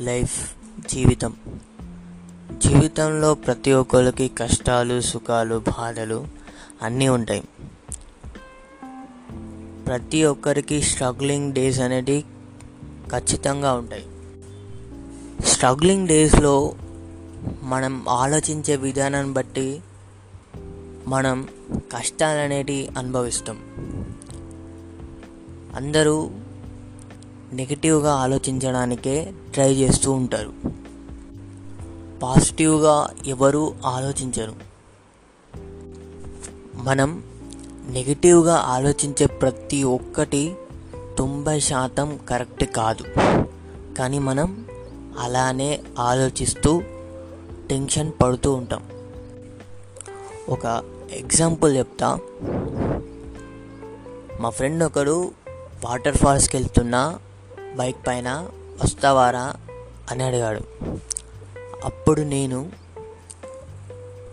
Life జీవితం. జీవితంలో ప్రతి ఒక్కరికి కష్టాలు సుఖాలు బాధలు అన్నీ ఉంటాయి. ప్రతి ఒక్కరికి స్ట్రగ్లింగ్ డేస్ అనేది ఖచ్చితంగా ఉంటాయి. స్ట్రగ్లింగ్ డేస్లో మనం ఆలోచించే విధానాన్ని బట్టి మనం కష్టాలు అనేటివి అనుభవిస్తాం. అందరూ నెగిటివ్గా ఆలోచించడానికే ట్రై చేస్తూ ఉంటారు. పాజిటివ్గా ఎవరు ఆలోచించరు. మనం నెగిటివ్గా ఆలోచించే ప్రతి ఒక్కటి తొంభై శాతం కరెక్ట్ కాదు. కానీ మనం అలానే ఆలోచిస్తూ టెన్షన్ పడుతూ ఉంటాం. ఒక ఎగ్జాంపుల్ చెప్తా. మా ఫ్రెండ్ ఒకడు వాటర్ ఫాల్స్కి వెళ్తున్నా బైక్ పైన వస్తావారా అని అడిగాడు. అప్పుడు నేను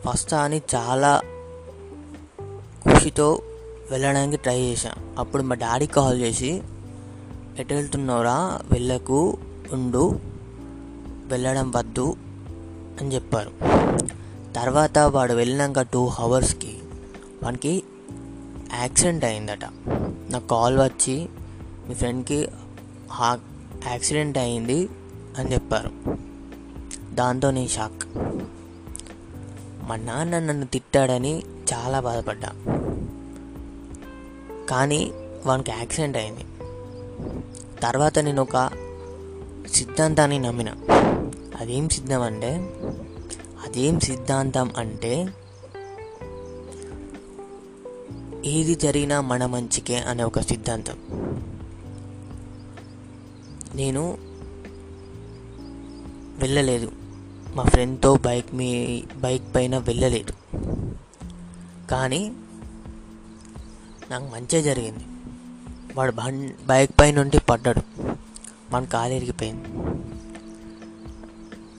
వస్తా అని చాలా ఖుషితో వెళ్ళడానికి ట్రై చేశాను అప్పుడు మా డాడీ కాల్ చేసి ఎటు వెళ్తున్నావురా? వెళ్ళకు ఉండు వెళ్ళడం వద్దు అని చెప్పారు. తర్వాత వాడు వెళ్ళినాక టూ అవర్స్కి వానికి యాక్సిడెంట్ అయిందట. నాకు కాల్ వచ్చి మీ ఫ్రెండ్కి యాక్సిడెంట్ అయింది అని చెప్పారు. దాంతో నేను షాక్. మా నాన్న నన్ను తిట్టాడని చాలా బాధపడ్డా. కానీ వానికి యాక్సిడెంట్ అయింది. తర్వాత నేను ఒక సిద్ధాంతాన్ని నమ్మిన. అదేం సిద్ధం అంటే అదేం సిద్ధాంతం అంటే ఏది జరిగినా మన మంచికే అనే ఒక సిద్ధాంతం. నేను వెళ్ళలేదు. మా ఫ్రెండ్తో బైక్ మీ బైక్ పైన వెళ్ళలేదు. కానీ నాకు మంచిగా జరిగింది. వాడు బం బైక్ పై నుండి పడ్డాడు. మన కాలు ఇరిగిపోయింది.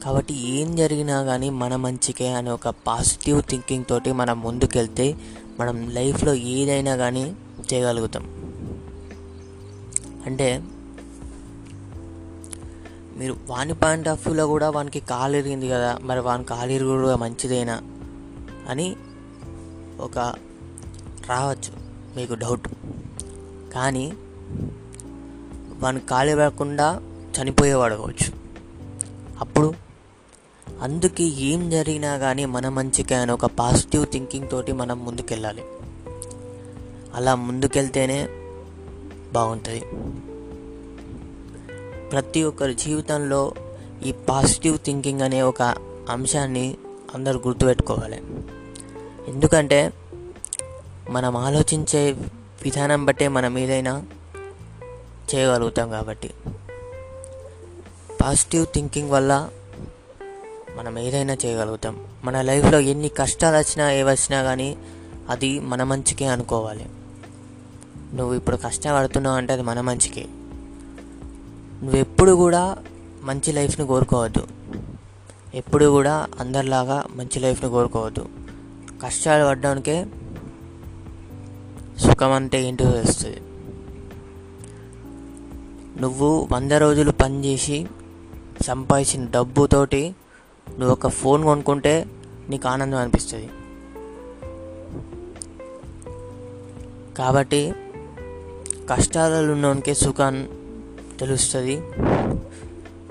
కాబట్టి ఏం జరిగినా కానీ మన మంచికే అనే ఒక పాజిటివ్ థింకింగ్ తోటి మనం ముందుకెళ్తే మనం లైఫ్లో ఏదైనా కానీ చేయగలుగుతాం. అంటే మీరు వాని పాయింట్ ఆఫ్ వ్యూలో కూడా వానికి కాలు ఎరిగింది కదా మరి వాని కాలు ఇరుగు కూడా మంచిదేనా అని ఒక రావచ్చు మీకు డౌట్ కానీ వాని కాలు ఇవ్వకుండా చనిపోయేవాడు కావచ్చు. అప్పుడు అందుకే ఏం జరిగినా కానీ మన మంచికే అని ఒక పాజిటివ్ థింకింగ్ తోటి మనం ముందుకెళ్ళాలి. అలా ముందుకెళ్తేనే బాగుంటుంది. ప్రతి ఒక్కరి జీవితంలో ఈ పాజిటివ్ థింకింగ్ అనే ఒక అంశాన్ని అందరూ గుర్తుపెట్టుకోవాలి. ఎందుకంటే మనం ఆలోచించే విధానం బట్టే మనం ఏదైనా చేయగలుగుతాం కాబట్టి. పాజిటివ్ థింకింగ్ వల్ల మనం ఏదైనా చేయగలుగుతాం. మన లైఫ్లో ఎన్ని కష్టాలు వచ్చినా ఏవచ్చినా కానీ అది మన మంచికే అనుకోవాలి. నువ్వు ఇప్పుడు కష్టపడుతున్నావు అంటే అది మన మంచికే. నువ్వు ఎప్పుడు కూడా మంచి లైఫ్ని కోరుకోవద్దు. ఎప్పుడు కూడా అందరిలాగా మంచి లైఫ్ని కోరుకోవద్దు. కష్టాలు పడ్డానికే సుఖం అంటే ఏంటో తెలుస్తుంది నువ్వు వంద రోజులు పనిచేసి సంపాదించిన డబ్బుతోటి నువ్వు ఒక ఫోన్ కొనుక్కుంటే నీకు ఆనందం అనిపిస్తుంది. కాబట్టి కష్టాలలో ఉన్నోనికే సుఖం తెలుస్తుంది.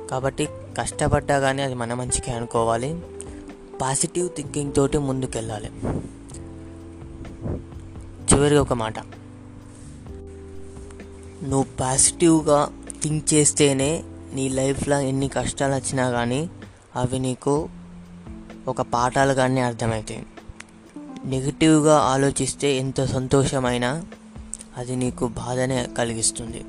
కాబట్టి కష్టపడ్డా కానీ అది మన మంచికే అనుకోవాలి. పాజిటివ్ థింకింగ్ తోటి ముందుకెళ్ళాలి. చివరిగా ఒక మాట. నువ్వు పాజిటివ్గా థింక్ చేస్తేనే నీ లైఫ్లో ఎన్ని కష్టాలు వచ్చినా కానీ అవి నీకు ఒక పాఠాలు కానీ అర్థమవుతాయి. నెగిటివ్గా ఆలోచిస్తే ఎంత సంతోషమైనా అది నీకు బాధనే కలిగిస్తుంది.